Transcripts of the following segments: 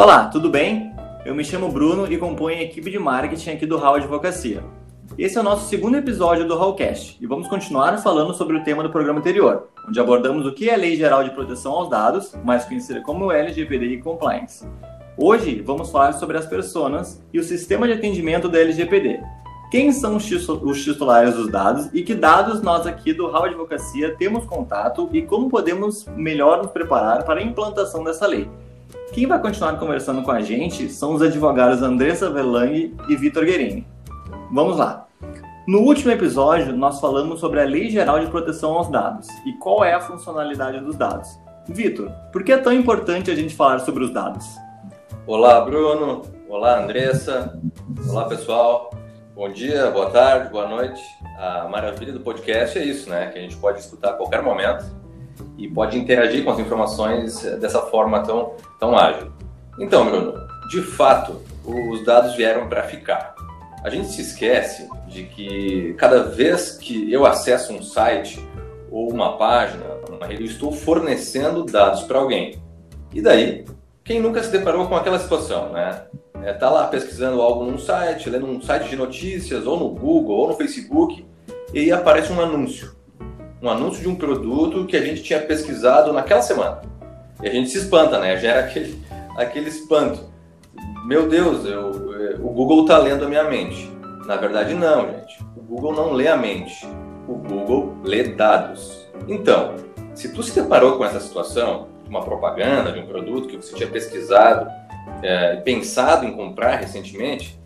Olá, tudo bem? Eu me chamo Bruno e componho a equipe de marketing aqui do Hall Advocacia. Esse é o nosso segundo episódio do Hallcast e vamos continuar falando sobre o tema do programa anterior, onde abordamos o que é a Lei Geral de Proteção aos Dados, mais conhecida como LGPD e Compliance. Hoje vamos falar sobre as pessoas e o sistema de atendimento da LGPD. Quem são os titulares dos dados e que dados nós aqui do Hall Advocacia temos contato e como podemos melhor nos preparar para a implantação dessa lei. Quem vai continuar conversando com a gente são os advogados Andressa Verlang e Vitor Guerini. Vamos lá! No último episódio, nós falamos sobre a Lei Geral de Proteção aos Dados e qual é a funcionalidade dos dados. Vitor, por que é tão importante a gente falar sobre os dados? Olá, Bruno. Olá, Andressa. Olá, pessoal. Bom dia, boa tarde, boa noite. A maravilha do podcast é isso, né? Que a gente pode escutar a qualquer momento e pode interagir com as informações dessa forma tão, tão ágil. Então, Bruno, de fato, os dados vieram para ficar. A gente se esquece de que cada vez que eu acesso um site ou uma página, eu estou fornecendo dados para alguém. E daí, quem nunca se deparou com aquela situação, né? É, tá lá pesquisando algo num site, lendo um site de notícias, ou no Google, ou no Facebook, e aí aparece um anúncio um anúncio de um produto que a gente tinha pesquisado naquela semana. E a gente se espanta, né? Gera aquele, aquele espanto. Meu Deus, eu, é, o Google está lendo a minha mente. Na verdade, não, gente. O Google não lê a mente. O Google lê dados. Então, se tu se deparou com essa situação, uma propaganda, de um produto que você tinha pesquisado é, pensado em comprar recentemente,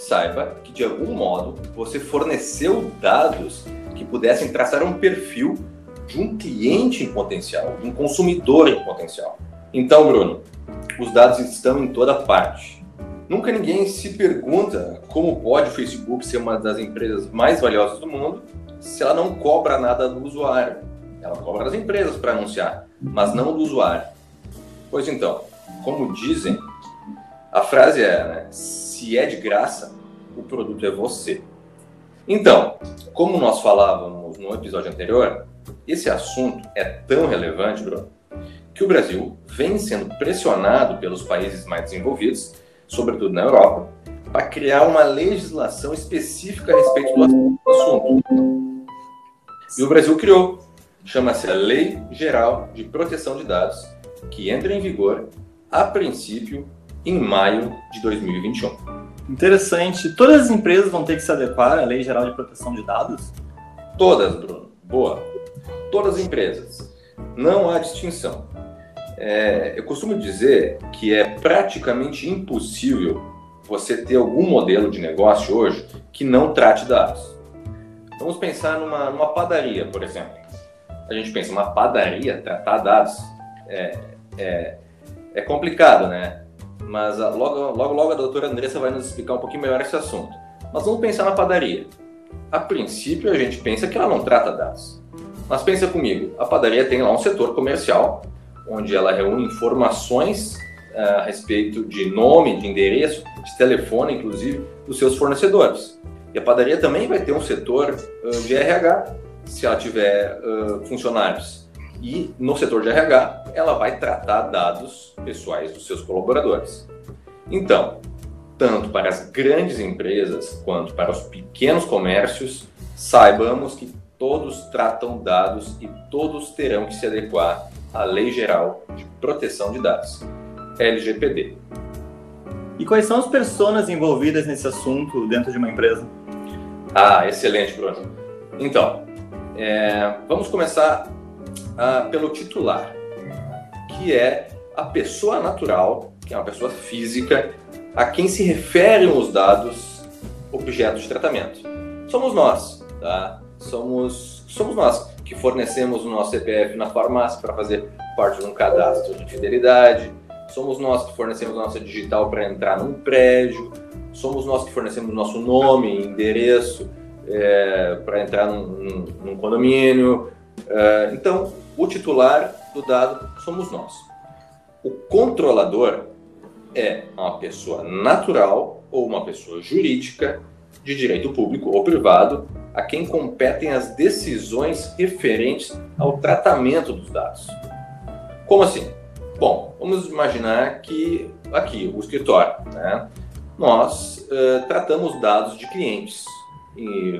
saiba que de algum modo você forneceu dados que pudessem traçar um perfil de um cliente em potencial, de um consumidor em potencial. Então, Bruno, os dados estão em toda parte. Nunca ninguém se pergunta como pode o Facebook ser uma das empresas mais valiosas do mundo se ela não cobra nada do usuário. Ela cobra das empresas para anunciar, mas não do usuário. Pois então, como dizem, a frase é: né, se é de graça, o produto é você. Então, como nós falávamos no episódio anterior, esse assunto é tão relevante, Bruno, que o Brasil vem sendo pressionado pelos países mais desenvolvidos, sobretudo na Europa, para criar uma legislação específica a respeito do assunto. E o Brasil criou, chama-se a Lei Geral de Proteção de Dados, que entra em vigor, a princípio, em maio de 2021. Interessante. Todas as empresas vão ter que se adequar à Lei Geral de Proteção de Dados? Todas, Bruno. Boa. Todas as empresas. Não há distinção. É, eu costumo dizer que é praticamente impossível você ter algum modelo de negócio hoje que não trate dados. Vamos pensar numa, numa padaria, por exemplo. A gente pensa, uma padaria tratar dados é, é, é complicado, né? Mas ah, logo, logo, logo a doutora Andressa vai nos explicar um pouquinho melhor esse assunto. Mas vamos pensar na padaria. A princípio, a gente pensa que ela não trata dados. Mas pensa comigo, a padaria tem lá um setor comercial, onde ela reúne informações uh, a respeito de nome, de endereço, de telefone, inclusive, dos seus fornecedores. E a padaria também vai ter um setor uh, de RH, se ela tiver funcionários e no setor de RH ela vai tratar dados pessoais dos seus colaboradores. Então, tanto para as grandes empresas quanto para os pequenos comércios, saibamos que todos tratam dados e todos terão que se adequar à Lei Geral de Proteção de Dados, LGPD. E quais são as pessoas envolvidas nesse assunto dentro de uma empresa? Ah, excelente, Bruno. Então, é, vamos começar ah, pelo titular, que é a pessoa natural, que é uma pessoa física, a quem se referem os dados objetos de tratamento. Somos nós, tá? Somos, somos nós que fornecemos o nosso CPF na farmácia para fazer parte de um cadastro de fidelidade. Somos nós que fornecemos a nossa digital para entrar num prédio. Somos nós que fornecemos o nosso nome, endereço é, para entrar num, num, num condomínio. É, então, o titular do dado somos nós. O controlador é uma pessoa natural ou uma pessoa jurídica de direito público ou privado a quem competem as decisões referentes ao tratamento dos dados. Como assim? Bom, vamos imaginar que aqui, o escritório, né? nós uh, tratamos dados de clientes,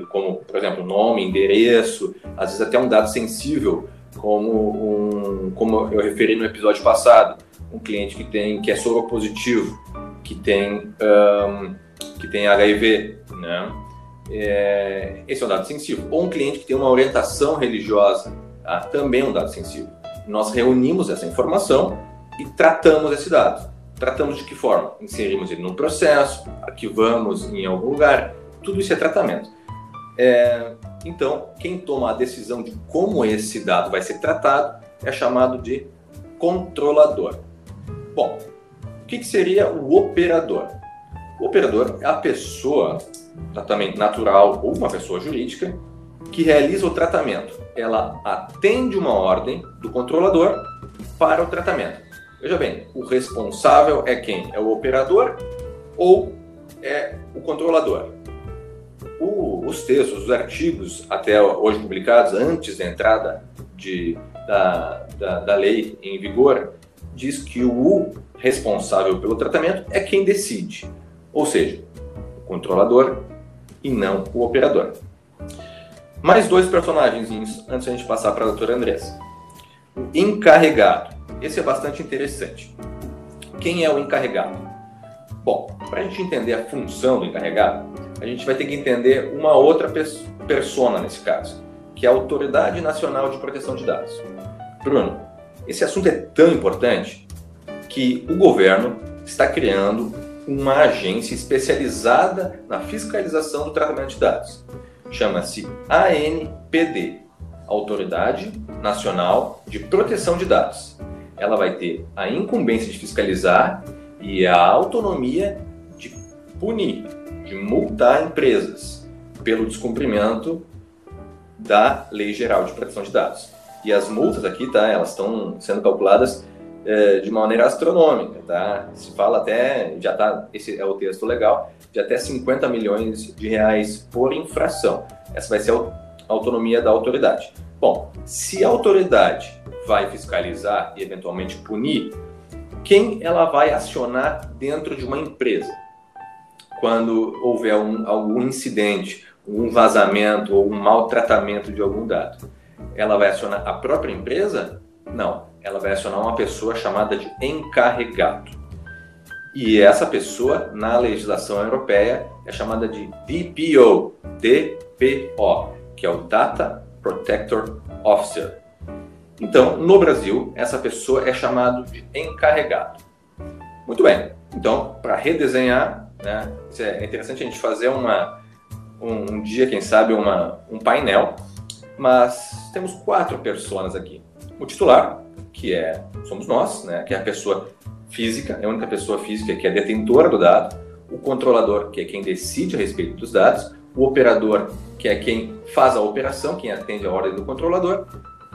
como, por exemplo, nome, endereço, às vezes até um dado sensível, como, um, como eu referi no episódio passado, um cliente que tem que é soropositivo, que tem um, que tem HIV, né? É, esse é um dado sensível. Ou um cliente que tem uma orientação religiosa, tá? também é um dado sensível. Nós reunimos essa informação e tratamos esse dado. Tratamos de que forma? Inserimos ele num processo, arquivamos em algum lugar, tudo isso é tratamento. É, então, quem toma a decisão de como esse dado vai ser tratado é chamado de controlador. Bom, o que, que seria o operador? O operador é a pessoa, tratamento natural ou uma pessoa jurídica, que realiza o tratamento. Ela atende uma ordem do controlador para o tratamento. Veja bem, o responsável é quem? É o operador ou é o controlador? O, os textos, os artigos até hoje publicados, antes da entrada de, da, da, da lei em vigor, diz que o responsável pelo tratamento é quem decide, ou seja, o controlador e não o operador. Mais dois personagens antes de a gente passar para a doutora Andressa. O encarregado. Esse é bastante interessante. Quem é o encarregado? Bom, para a gente entender a função do encarregado, a gente vai ter que entender uma outra persona nesse caso, que é a Autoridade Nacional de Proteção de Dados. Bruno, esse assunto é tão importante que o governo está criando uma agência especializada na fiscalização do tratamento de dados. Chama-se ANPD, Autoridade Nacional de Proteção de Dados ela vai ter a incumbência de fiscalizar e a autonomia de punir, de multar empresas pelo descumprimento da Lei Geral de Proteção de Dados. E as multas aqui, tá? Elas estão sendo calculadas é, de maneira astronômica, tá? Se fala até, já tá, esse é o texto legal, de até 50 milhões de reais por infração. Essa vai ser a autonomia da autoridade. Bom, se a autoridade vai fiscalizar e eventualmente punir, quem ela vai acionar dentro de uma empresa? Quando houver um, algum incidente, um vazamento ou um maltratamento de algum dado. Ela vai acionar a própria empresa? Não. Ela vai acionar uma pessoa chamada de encarregado. E essa pessoa, na legislação europeia, é chamada de DPO, DPO, que é o Data Protector Officer. Então, no Brasil, essa pessoa é chamado de encarregado. Muito bem. Então, para redesenhar, né, é interessante a gente fazer uma, um, um, dia, quem sabe, uma, um painel, mas temos quatro pessoas aqui. O titular, que é somos nós, né, que é a pessoa física, é a única pessoa física que é detentora do dado, o controlador, que é quem decide a respeito dos dados, o operador, que é quem faz a operação, quem atende a ordem do controlador,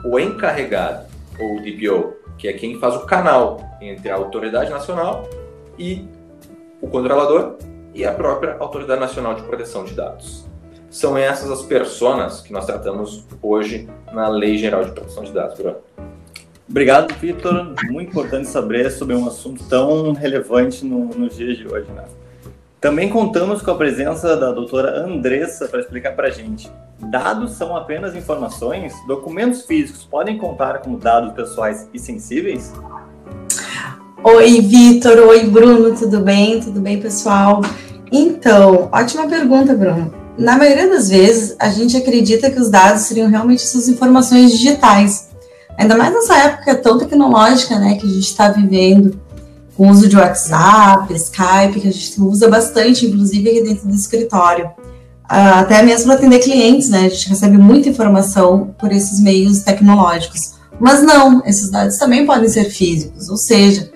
o encarregado, ou DPO, que é quem faz o canal entre a autoridade nacional e o controlador e a própria Autoridade Nacional de Proteção de Dados. São essas as personas que nós tratamos hoje na Lei Geral de Proteção de Dados. Bruno. Obrigado, Vitor. Muito importante saber sobre um assunto tão relevante no, nos dias de hoje. Né? Também contamos com a presença da doutora Andressa para explicar para a gente. Dados são apenas informações? Documentos físicos podem contar como dados pessoais e sensíveis? Oi, Vitor. Oi, Bruno. Tudo bem? Tudo bem, pessoal? Então, ótima pergunta, Bruno. Na maioria das vezes, a gente acredita que os dados seriam realmente essas informações digitais. Ainda mais nessa época tão tecnológica, né, que a gente está vivendo com o uso de WhatsApp, Skype, que a gente usa bastante, inclusive aqui dentro do escritório. Uh, até mesmo para atender clientes, né? A gente recebe muita informação por esses meios tecnológicos. Mas não, esses dados também podem ser físicos, ou seja,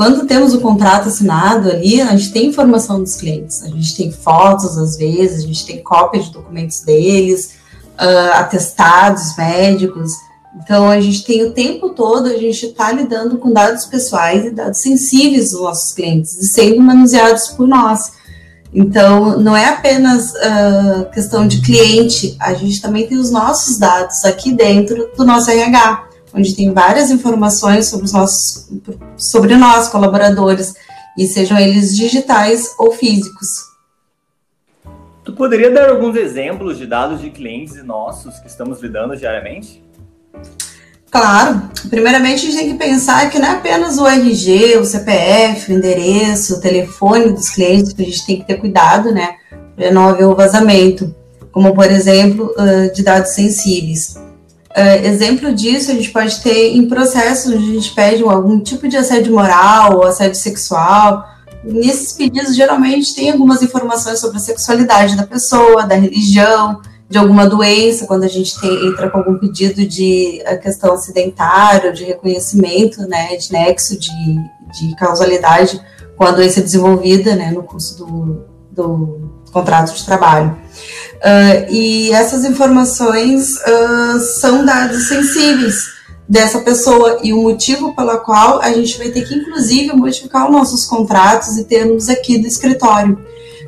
quando temos o contrato assinado ali, a gente tem informação dos clientes, a gente tem fotos às vezes, a gente tem cópia de documentos deles, uh, atestados médicos. Então, a gente tem o tempo todo, a gente está lidando com dados pessoais e dados sensíveis dos nossos clientes, e sendo manuseados por nós. Então, não é apenas uh, questão de cliente, a gente também tem os nossos dados aqui dentro do nosso RH, onde tem várias informações sobre os nossos, sobre nós, colaboradores, e sejam eles digitais ou físicos. Tu poderia dar alguns exemplos de dados de clientes nossos que estamos lidando diariamente? Claro, primeiramente a gente tem que pensar que não é apenas o RG, o CPF, o endereço, o telefone dos clientes que a gente tem que ter cuidado, né, para não haver o vazamento, como por exemplo de dados sensíveis. Exemplo disso a gente pode ter em processos onde a gente pede algum tipo de assédio moral ou assédio sexual. Nesses pedidos geralmente tem algumas informações sobre a sexualidade da pessoa, da religião, de alguma doença, quando a gente tem, entra com algum pedido de questão acidentária, de reconhecimento, né, de nexo de, de causalidade com a doença desenvolvida, né, no curso do, do contrato de trabalho. Uh, e essas informações uh, são dados sensíveis dessa pessoa e o motivo pelo qual a gente vai ter que, inclusive, modificar os nossos contratos e termos aqui do escritório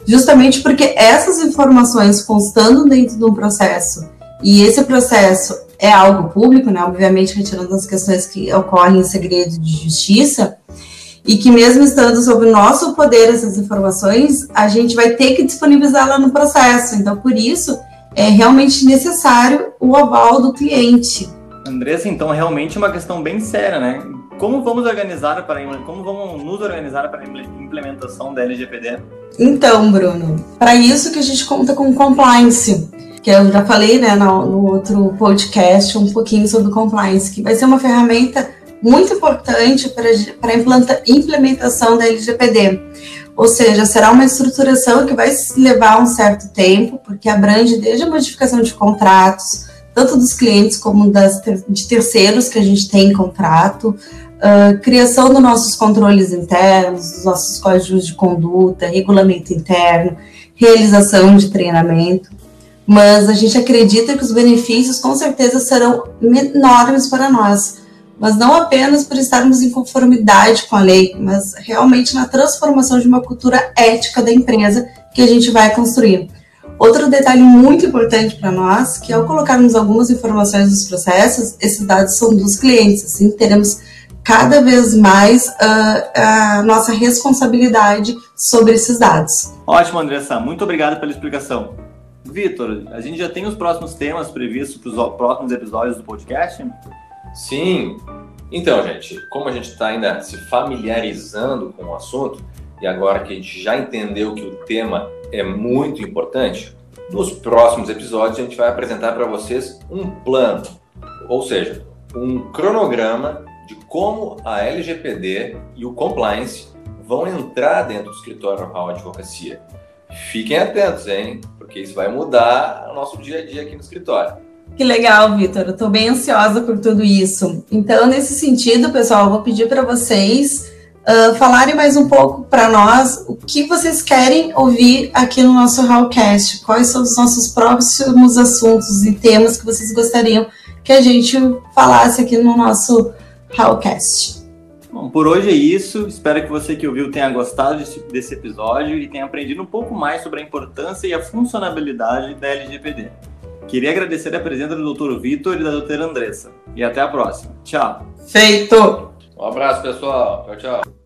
justamente porque essas informações constando dentro de um processo e esse processo é algo público, né? Obviamente retirando as questões que ocorrem em segredo de justiça e que mesmo estando sob o nosso poder essas informações, a gente vai ter que disponibilizá-la no processo. Então, por isso, é realmente necessário o aval do cliente. Andressa, então realmente é uma questão bem séria, né? Como vamos organizar para como vamos nos organizar para a implementação da LGPD? Então, Bruno, para isso que a gente conta com compliance, que eu já falei né, no, no outro podcast um pouquinho sobre compliance, que vai ser uma ferramenta muito importante para a implementação da LGPD. Ou seja, será uma estruturação que vai levar um certo tempo, porque abrange desde a modificação de contratos, tanto dos clientes como das, de terceiros que a gente tem em contrato, uh, criação dos nossos controles internos, dos nossos códigos de conduta, regulamento interno, realização de treinamento. Mas a gente acredita que os benefícios com certeza serão enormes para nós, mas não apenas por estarmos em conformidade com a lei, mas realmente na transformação de uma cultura ética da empresa que a gente vai construir. Outro detalhe muito importante para nós, que ao colocarmos algumas informações nos processos, esses dados são dos clientes, assim teremos cada vez mais uh, a nossa responsabilidade sobre esses dados. Ótimo, Andressa. Muito obrigado pela explicação. Vitor, a gente já tem os próximos temas previstos para os próximos episódios do podcast? Sim. Então, gente, como a gente está ainda se familiarizando com o assunto, e agora que a gente já entendeu que o tema é muito importante, nos próximos episódios a gente vai apresentar para vocês um plano, ou seja, um cronograma de como a LGPD e o compliance vão entrar dentro do escritório Hall Advocacia. Fiquem atentos, hein? Porque isso vai mudar o nosso dia a dia aqui no escritório. Que legal, Vitor. Estou bem ansiosa por tudo isso. Então, nesse sentido, pessoal, eu vou pedir para vocês uh, falarem mais um pouco para nós o que vocês querem ouvir aqui no nosso Hallcast. Quais são os nossos próximos assuntos e temas que vocês gostariam que a gente falasse aqui no nosso Howcast. Bom, por hoje é isso. Espero que você que ouviu tenha gostado desse, desse episódio e tenha aprendido um pouco mais sobre a importância e a funcionalidade da LGPD. Queria agradecer a presença do Dr. Vitor e da doutora Andressa. E até a próxima. Tchau. Feito! Um abraço, pessoal. Tchau, tchau.